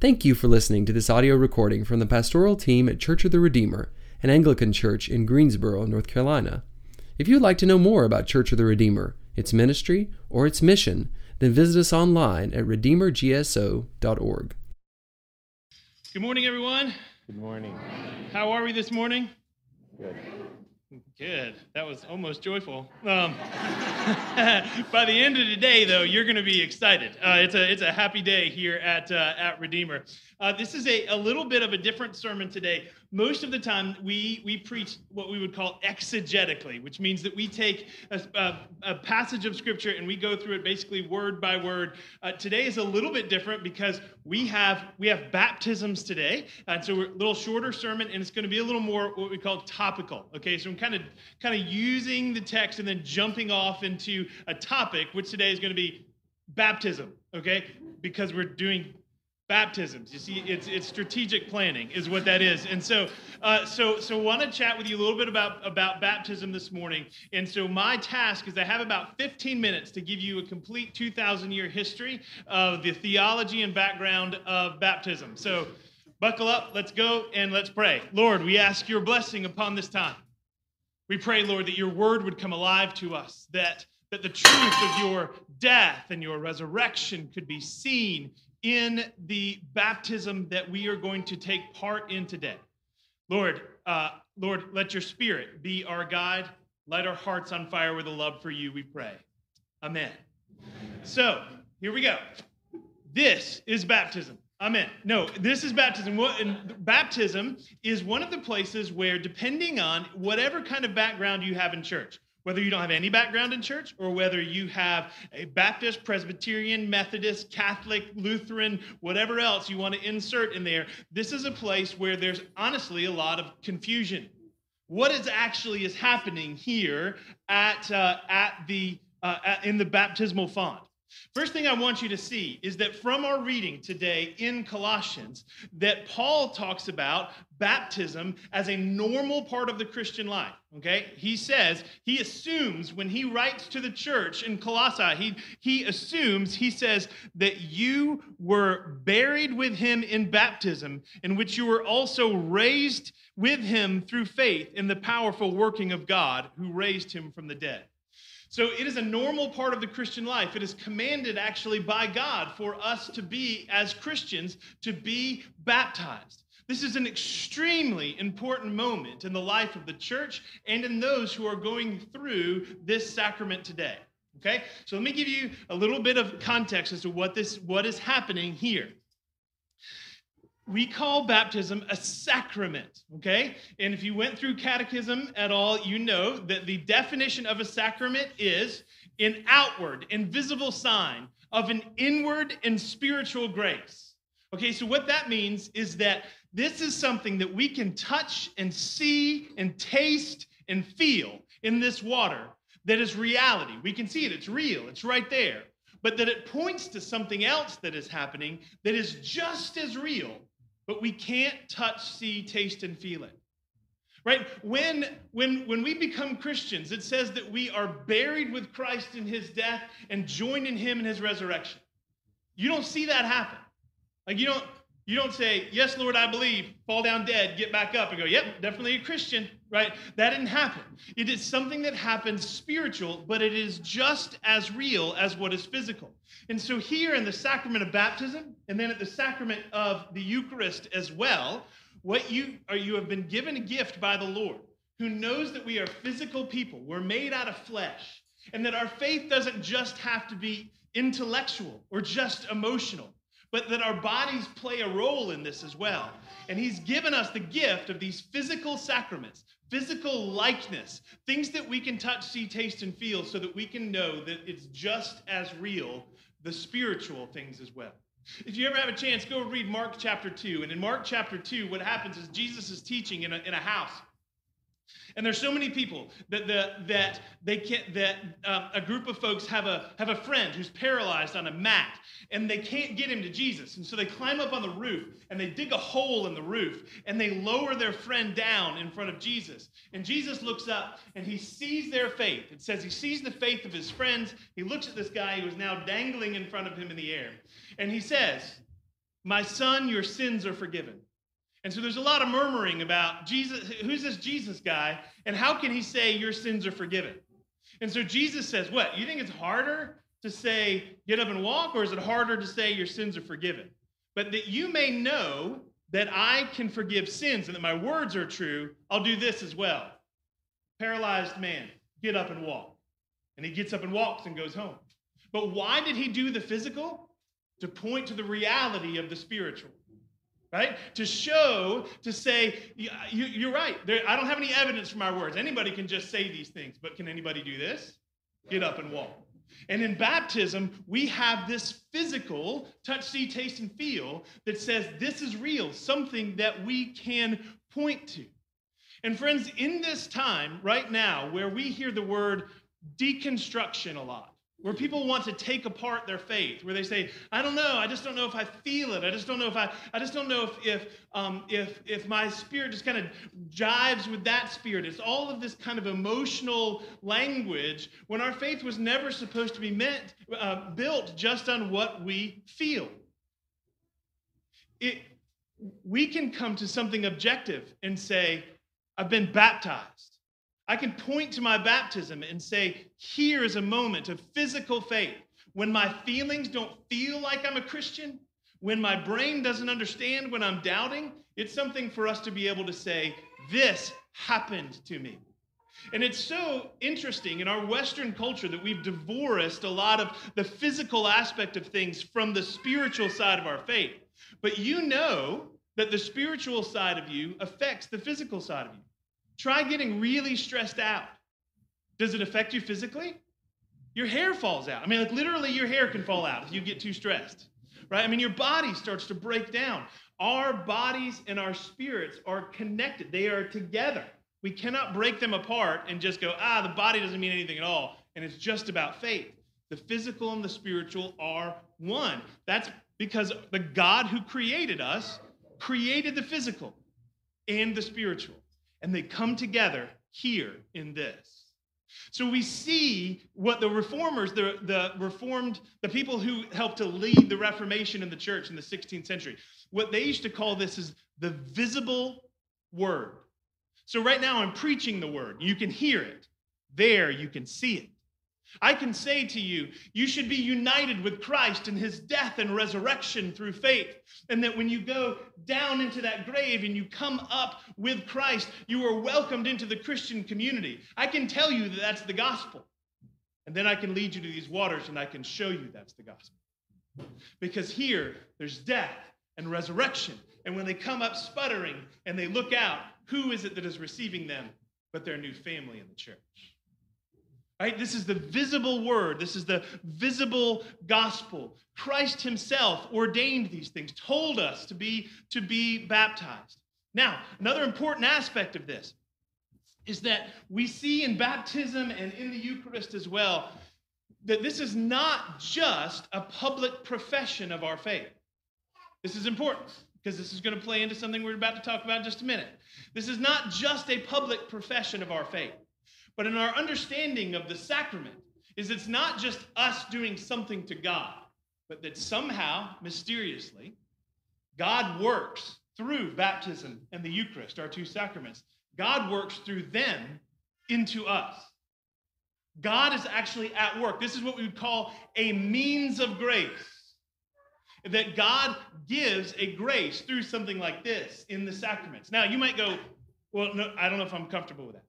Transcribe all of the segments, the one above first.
Thank you for listening to this audio recording from the pastoral team at Church of the Redeemer, an Anglican church in Greensboro, North Carolina. If you'd like to know more about Church of the Redeemer, its ministry, or its mission, then visit us online at redeemergso.org. Good morning, everyone. Good morning. How are we this morning? Good. Good. That was almost joyful. Um, by the end of the day, though, you're going to be excited. Uh, it's a it's a happy day here at uh, at Redeemer. Uh, this is a, a little bit of a different sermon today. Most of the time, we we preach what we would call exegetically, which means that we take a, a, a passage of scripture and we go through it basically word by word. Uh, today is a little bit different because we have we have baptisms today, and so we're a little shorter sermon, and it's going to be a little more what we call topical. Okay, so I'm kind of kind of using the text and then jumping off into a topic, which today is going to be baptism. Okay, because we're doing baptisms. You see, it's it's strategic planning is what that is. And so, uh, so so want to chat with you a little bit about about baptism this morning. And so my task is I have about 15 minutes to give you a complete 2,000 year history of the theology and background of baptism. So. Buckle up, let's go, and let's pray. Lord, we ask your blessing upon this time. We pray, Lord, that your word would come alive to us, that, that the truth of your death and your resurrection could be seen in the baptism that we are going to take part in today. Lord, uh, Lord, let your spirit be our guide. Light our hearts on fire with a love for you, we pray. Amen. So, here we go. This is baptism. Amen. No, this is baptism. And baptism is one of the places where, depending on whatever kind of background you have in church, whether you don't have any background in church or whether you have a Baptist, Presbyterian, Methodist, Catholic, Lutheran, whatever else you want to insert in there, this is a place where there's honestly a lot of confusion. What is actually is happening here at uh, at the uh, in the baptismal font? First thing I want you to see is that from our reading today in Colossians, that Paul talks about baptism as a normal part of the Christian life. Okay? He says, he assumes when he writes to the church in Colossae, he, he assumes, he says that you were buried with him in baptism, in which you were also raised with him through faith in the powerful working of God who raised him from the dead. So it is a normal part of the Christian life. It is commanded actually by God for us to be, as Christians, to be baptized. This is an extremely important moment in the life of the church and in those who are going through this sacrament today. Okay? So let me give you a little bit of context as to what this what is happening here we call baptism a sacrament, okay? And if you went through catechism at all, you know that the definition of a sacrament is an outward, invisible sign of an inward and spiritual grace. Okay, so what that means is that this is something that we can touch and see and taste and feel in this water that is reality. We can see it, it's real, it's right there. But that it points to something else that is happening that is just as real but we can't touch, see, taste, and feel it. Right? When, when, when we become Christians, it says that we are buried with Christ in his death and joined in him in his resurrection. You don't see that happen. Like you don't, you don't say, Yes, Lord, I believe, fall down dead, get back up, and go, Yep, definitely a Christian, right? That didn't happen. It is something that happens spiritual, but it is just as real as what is physical. And so, here in the sacrament of baptism, and then at the sacrament of the Eucharist as well, what you are, you have been given a gift by the Lord, who knows that we are physical people. We're made out of flesh, and that our faith doesn't just have to be intellectual or just emotional but that our bodies play a role in this as well. And He's given us the gift of these physical sacraments, physical likeness, things that we can touch, see, taste, and feel so that we can know that it's just as real, the spiritual things as well. If you ever have a chance, go read Mark chapter 2. And in Mark chapter 2, what happens is Jesus is teaching in a, in a house. And there's so many people that the, that they can't that um, a group of folks have a have a friend who's paralyzed on a mat, and they can't get him to Jesus. And so they climb up on the roof and they dig a hole in the roof and they lower their friend down in front of Jesus. And Jesus looks up and he sees their faith. It says he sees the faith of his friends. He looks at this guy who is now dangling in front of him in the air, and he says, My son, your sins are forgiven. And so there's a lot of murmuring about Jesus. Who's this Jesus guy? And how can he say your sins are forgiven? And so Jesus says, What? You think it's harder to say, get up and walk, or is it harder to say your sins are forgiven? But that you may know that I can forgive sins and that my words are true, I'll do this as well. Paralyzed man, get up and walk. And he gets up and walks and goes home. But why did he do the physical? To point to the reality of the spiritual right? To show, to say, you, are right. There, I don't have any evidence for my words. Anybody can just say these things, but can anybody do this? Get up and walk. And in baptism, we have this physical touch, see, taste, and feel that says this is real, something that we can point to. And friends, in this time right now, where we hear the word deconstruction a lot, where people want to take apart their faith, where they say, I don't know, I just don't know if I feel it. I just don't know if I, I just don't know if, if, um, if, if my spirit just kind of jives with that spirit. It's all of this kind of emotional language when our faith was never supposed to be meant, uh, built just on what we feel. It, we can come to something objective and say, I've been baptized. I can point to my baptism and say, here is a moment of physical faith. When my feelings don't feel like I'm a Christian, when my brain doesn't understand, when I'm doubting, it's something for us to be able to say, this happened to me. And it's so interesting in our Western culture that we've divorced a lot of the physical aspect of things from the spiritual side of our faith. But you know that the spiritual side of you affects the physical side of you. Try getting really stressed out. Does it affect you physically? Your hair falls out. I mean, like literally, your hair can fall out if you get too stressed, right? I mean, your body starts to break down. Our bodies and our spirits are connected, they are together. We cannot break them apart and just go, ah, the body doesn't mean anything at all. And it's just about faith. The physical and the spiritual are one. That's because the God who created us created the physical and the spiritual and they come together here in this. So we see what the reformers, the, the reformed, the people who helped to lead the Reformation in the church in the 16th century, what they used to call this is the visible word. So right now I'm preaching the word. You can hear it. There you can see it. I can say to you, you should be united with Christ in his death and resurrection through faith. And that when you go down into that grave and you come up with Christ, you are welcomed into the Christian community. I can tell you that that's the gospel. And then I can lead you to these waters and I can show you that's the gospel. Because here, there's death and resurrection. And when they come up sputtering and they look out, who is it that is receiving them but their new family in the church? Right? This is the visible word. This is the visible gospel. Christ himself ordained these things, told us to be to be baptized. Now, another important aspect of this is that we see in baptism and in the Eucharist as well that this is not just a public profession of our faith. This is important because this is going to play into something we're about to talk about in just a minute. This is not just a public profession of our faith. But in our understanding of the sacrament, is it's not just us doing something to God, but that somehow, mysteriously, God works through baptism and the Eucharist, our two sacraments. God works through them into us. God is actually at work. This is what we would call a means of grace. That God gives a grace through something like this in the sacraments. Now, you might go, well, no, I don't know if I'm comfortable with that.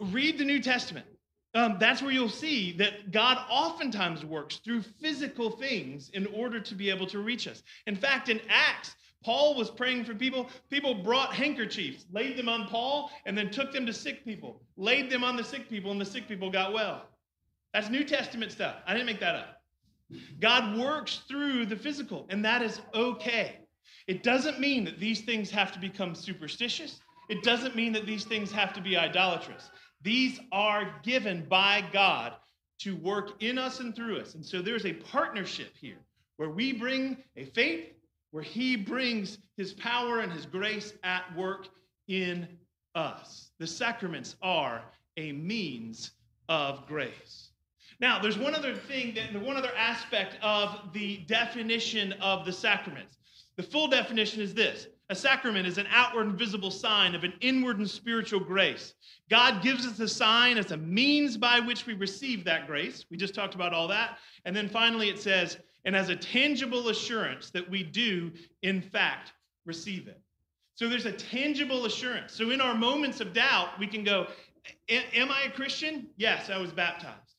Read the New Testament. Um, that's where you'll see that God oftentimes works through physical things in order to be able to reach us. In fact, in Acts, Paul was praying for people. People brought handkerchiefs, laid them on Paul, and then took them to sick people, laid them on the sick people, and the sick people got well. That's New Testament stuff. I didn't make that up. God works through the physical, and that is okay. It doesn't mean that these things have to become superstitious. It doesn't mean that these things have to be idolatrous. These are given by God to work in us and through us. And so there's a partnership here where we bring a faith, where He brings His power and His grace at work in us. The sacraments are a means of grace. Now, there's one other thing, that, one other aspect of the definition of the sacraments. The full definition is this a sacrament is an outward and visible sign of an inward and spiritual grace. God gives us a sign as a means by which we receive that grace. We just talked about all that. And then finally it says, and as a tangible assurance that we do, in fact, receive it. So there's a tangible assurance. So in our moments of doubt, we can go, Am I a Christian? Yes, I was baptized.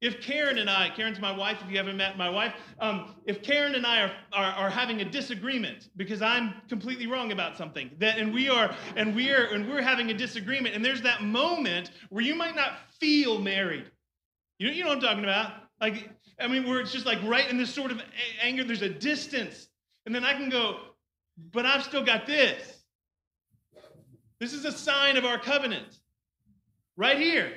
If Karen and I, Karen's my wife, if you haven't met my wife, um, if Karen and I are, are, are, having a disagreement because I'm completely wrong about something, that and we are and we are and we're having a disagreement, and there's that moment where you might not feel married. You know, you know what I'm talking about? Like, I mean, where it's just like right in this sort of anger, there's a distance. And then I can go, but I've still got this. This is a sign of our covenant. Right here.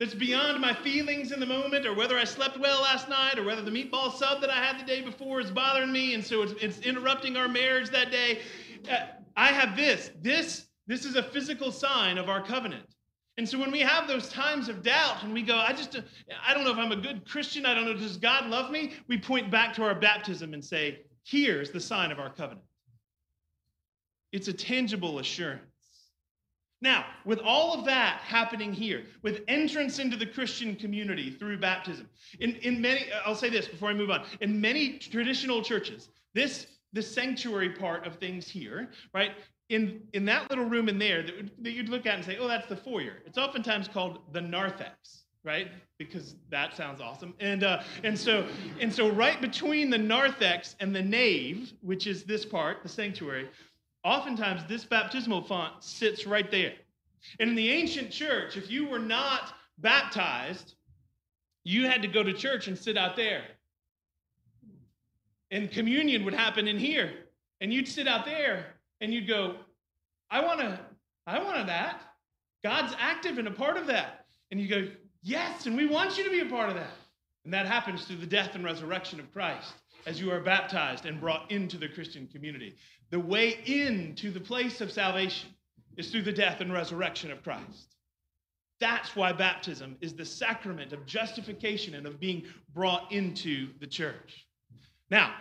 That's beyond my feelings in the moment, or whether I slept well last night, or whether the meatball sub that I had the day before is bothering me, and so it's, it's interrupting our marriage that day. Uh, I have this. This this is a physical sign of our covenant. And so when we have those times of doubt and we go, I just, I don't know if I'm a good Christian, I don't know, does God love me? We point back to our baptism and say, here's the sign of our covenant. It's a tangible assurance. Now, with all of that happening here, with entrance into the Christian community through baptism, in, in many, I'll say this before I move on, in many traditional churches, this the sanctuary part of things here, right? In, in that little room in there that, that you'd look at and say, oh, that's the foyer. It's oftentimes called the narthex, right? Because that sounds awesome. And uh, and so and so right between the narthex and the nave, which is this part, the sanctuary, Oftentimes, this baptismal font sits right there. And in the ancient church, if you were not baptized, you had to go to church and sit out there. And communion would happen in here. And you'd sit out there and you'd go, I want to, I wanted that. God's active and a part of that. And you go, Yes, and we want you to be a part of that. And that happens through the death and resurrection of Christ as you are baptized and brought into the Christian community. The way into the place of salvation is through the death and resurrection of Christ. That's why baptism is the sacrament of justification and of being brought into the church. Now,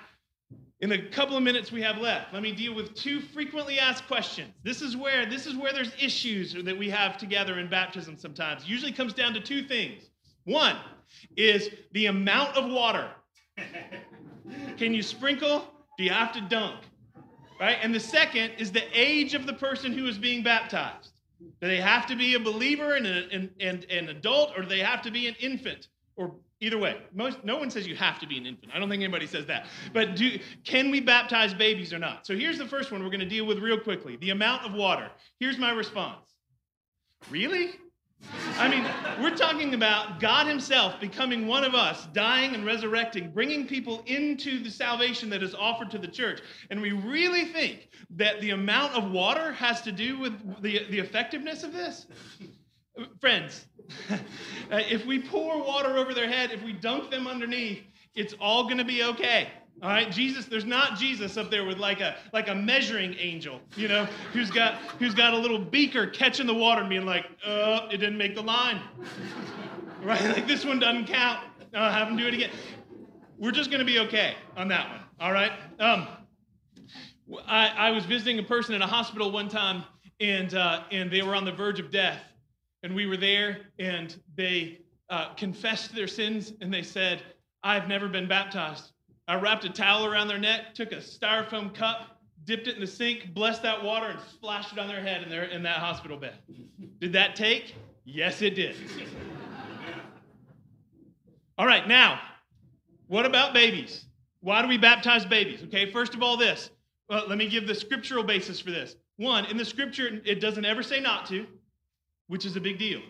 in the couple of minutes we have left, let me deal with two frequently asked questions. This is where this is where there's issues that we have together in baptism sometimes. Usually comes down to two things. One is the amount of water. Can you sprinkle? Do you have to dunk? Right? And the second is the age of the person who is being baptized. Do they have to be a believer and, an, and, an adult, or do they have to be an infant? Or either way, most no one says you have to be an infant. I don't think anybody says that. But do, can we baptize babies or not? So here's the first one we're going to deal with real quickly: the amount of water. Here's my response. Really? I mean, we're talking about God Himself becoming one of us, dying and resurrecting, bringing people into the salvation that is offered to the church. And we really think that the amount of water has to do with the, the effectiveness of this? Friends, if we pour water over their head, if we dunk them underneath, it's all going to be okay. All right, Jesus, there's not Jesus up there with like a like a measuring angel, you know, who's got who's got a little beaker catching the water and being like, uh, it didn't make the line. right? Like this one doesn't count. I'll have him do it again. We're just gonna be okay on that one. All right. Um, I, I was visiting a person in a hospital one time, and uh, and they were on the verge of death, and we were there, and they uh, confessed their sins, and they said, "I've never been baptized." I wrapped a towel around their neck, took a styrofoam cup, dipped it in the sink, blessed that water, and splashed it on their head in, their, in that hospital bed. Did that take? Yes, it did. All right, now, what about babies? Why do we baptize babies? Okay, first of all, this. Well, let me give the scriptural basis for this. One, in the scripture, it doesn't ever say not to, which is a big deal.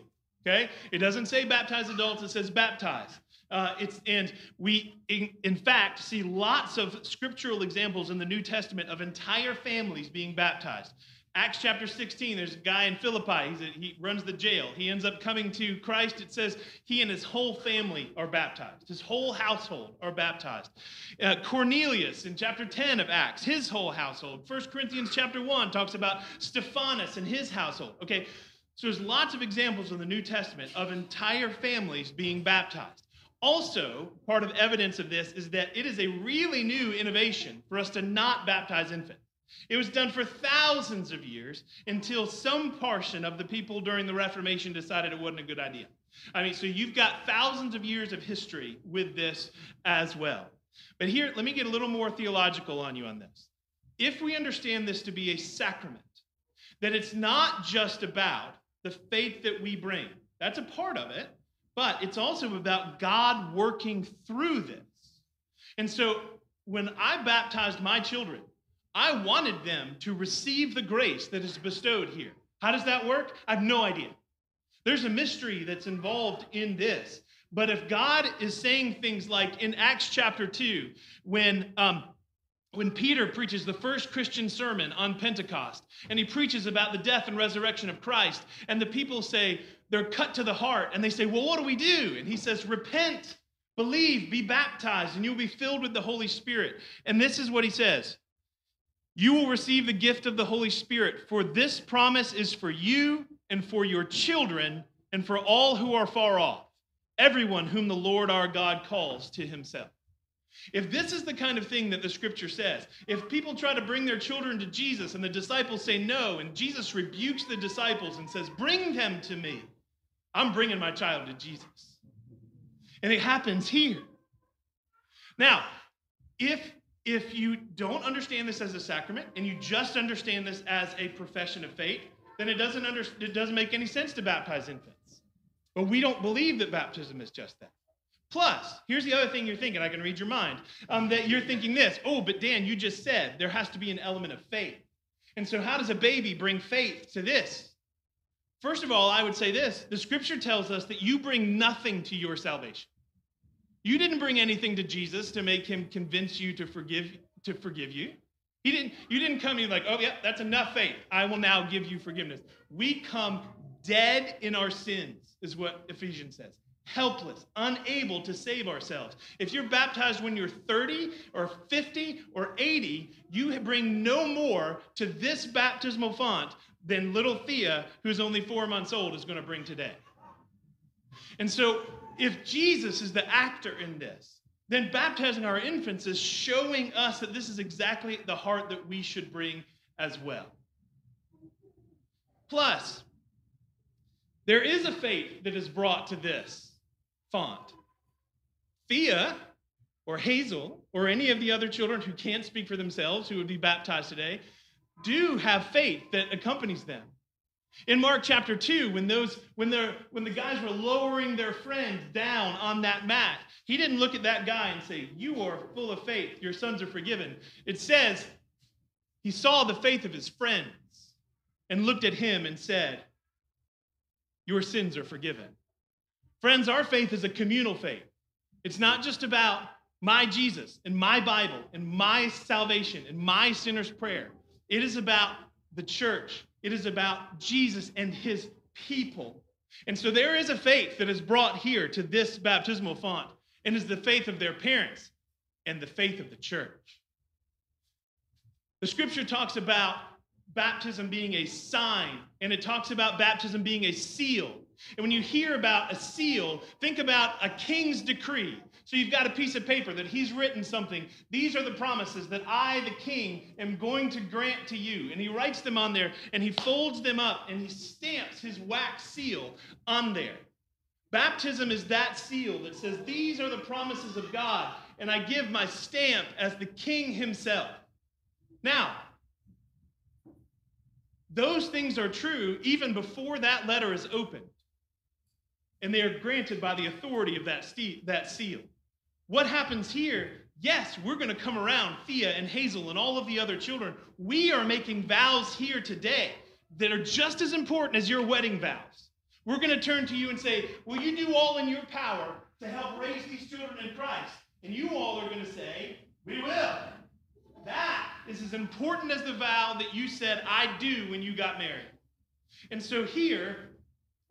Okay? It doesn't say baptize adults, it says baptize. Uh, it's, and we, in, in, fact, see lots of scriptural examples in the New Testament of entire families being baptized. Acts chapter 16, there's a guy in Philippi. A, he runs the jail. He ends up coming to Christ. It says he and his whole family are baptized. His whole household are baptized. Uh, Cornelius in chapter 10 of Acts, his whole household. 1 Corinthians chapter 1 talks about Stephanas and his household. Okay, so there's lots of examples in the New Testament of entire families being baptized. Also, part of evidence of this is that it is a really new innovation for us to not baptize infants. It was done for thousands of years until some portion of the people during the Reformation decided it wasn't a good idea. I mean, so you've got thousands of years of history with this as well. But here, let me get a little more theological on you on this. If we understand this to be a sacrament, that it's not just about the faith that we bring, that's a part of it, but it's also about God working through this. And so when I baptized my children, I wanted them to receive the grace that is bestowed here. How does that work? I have no idea. There's a mystery that's involved in this. But if God is saying things like in Acts chapter 2, when um, when Peter preaches the first Christian sermon on Pentecost, and he preaches about the death and resurrection of Christ, and the people say, they're cut to the heart, and they say, Well, what do we do? And he says, Repent, believe, be baptized, and you'll be filled with the Holy Spirit. And this is what he says You will receive the gift of the Holy Spirit, for this promise is for you and for your children and for all who are far off, everyone whom the Lord our God calls to himself. If this is the kind of thing that the scripture says, if people try to bring their children to Jesus and the disciples say no, and Jesus rebukes the disciples and says, Bring them to me, I'm bringing my child to Jesus. And it happens here. Now, if if you don't understand this as a sacrament and you just understand this as a profession of faith, then it doesn't under, it doesn't make any sense to baptize infants. But we don't believe that baptism is just that. Plus, here's the other thing you're thinking. I can read your mind. Um, that you're thinking this. Oh, but Dan, you just said there has to be an element of faith. And so, how does a baby bring faith to this? First of all, I would say this the scripture tells us that you bring nothing to your salvation. You didn't bring anything to Jesus to make him convince you to forgive, to forgive you. He didn't, you didn't come in like, oh, yeah, that's enough faith. I will now give you forgiveness. We come dead in our sins, is what Ephesians says helpless, unable to save ourselves. If you're baptized when you're 30 or 50 or 80, you bring no more to this baptismal font than little Thea, who's only four months old, is going to bring today. And so, if Jesus is the actor in this, then baptizing our infants is showing us that this is exactly the heart that we should bring as well. Plus, there is a faith that is brought to this font. Thea or Hazel or any of the other children who can't speak for themselves who would be baptized today do have faith that accompanies them. In Mark chapter 2, when those when the when the guys were lowering their friend down on that mat, he didn't look at that guy and say, "You are full of faith. Your sons are forgiven." It says he saw the faith of his friends and looked at him and said, "Your sins are forgiven." Friends, our faith is a communal faith. It's not just about my Jesus and my Bible and my salvation and my sinner's prayer. It is about the church. It is about Jesus and his people. And so there is a faith that is brought here to this baptismal font, and is the faith of their parents and the faith of the church. The scripture talks about baptism being a sign, and it talks about baptism being a seal. And when you hear about a seal, think about a king's decree. So you've got a piece of paper that he's written something. These are the promises that I, the king, am going to grant to you. And he writes them on there and he folds them up and he stamps his wax seal on there. Baptism is that seal that says, These are the promises of God, and I give my stamp as the king himself. Now, those things are true even before that letter is opened and they are granted by the authority of that, ste- that seal. What happens here? Yes, we're going to come around, Thea and Hazel and all of the other children. We are making vows here today that are just as important as your wedding vows. We're going to turn to you and say, Will you do all in your power to help raise these children in Christ? And you all are going to say, We will. That is as important as the vow that you said, I do when you got married. And so here,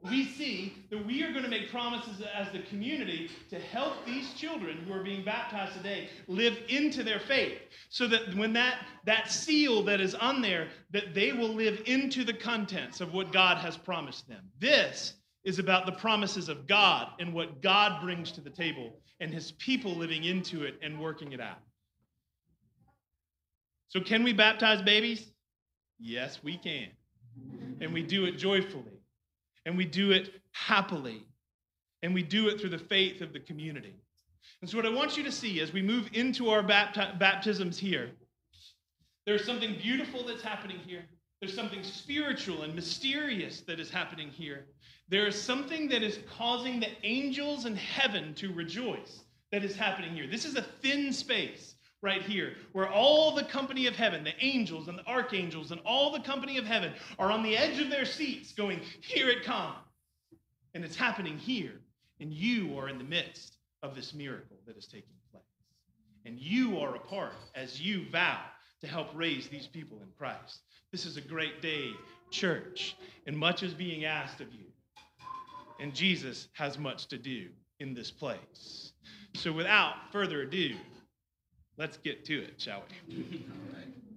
we see that we are going to make promises as the community to help these children who are being baptized today live into their faith so that when that, that seal that is on there that they will live into the contents of what god has promised them this is about the promises of God and what God brings to the table and his people living into it and working it out. So, can we baptize babies? Yes, we can. And we do it joyfully, and we do it happily, and we do it through the faith of the community. And so, what I want you to see as we move into our bapti- baptisms here, there's something beautiful that's happening here. There's something spiritual and mysterious that is happening here. There is something that is causing the angels in heaven to rejoice that is happening here. This is a thin space right here where all the company of heaven, the angels and the archangels and all the company of heaven are on the edge of their seats going, Here it comes. And it's happening here. And you are in the midst of this miracle that is taking place. And you are a part as you vow to help raise these people in Christ. This is a great day, church, and much is being asked of you. And Jesus has much to do in this place. So without further ado, let's get to it, shall we?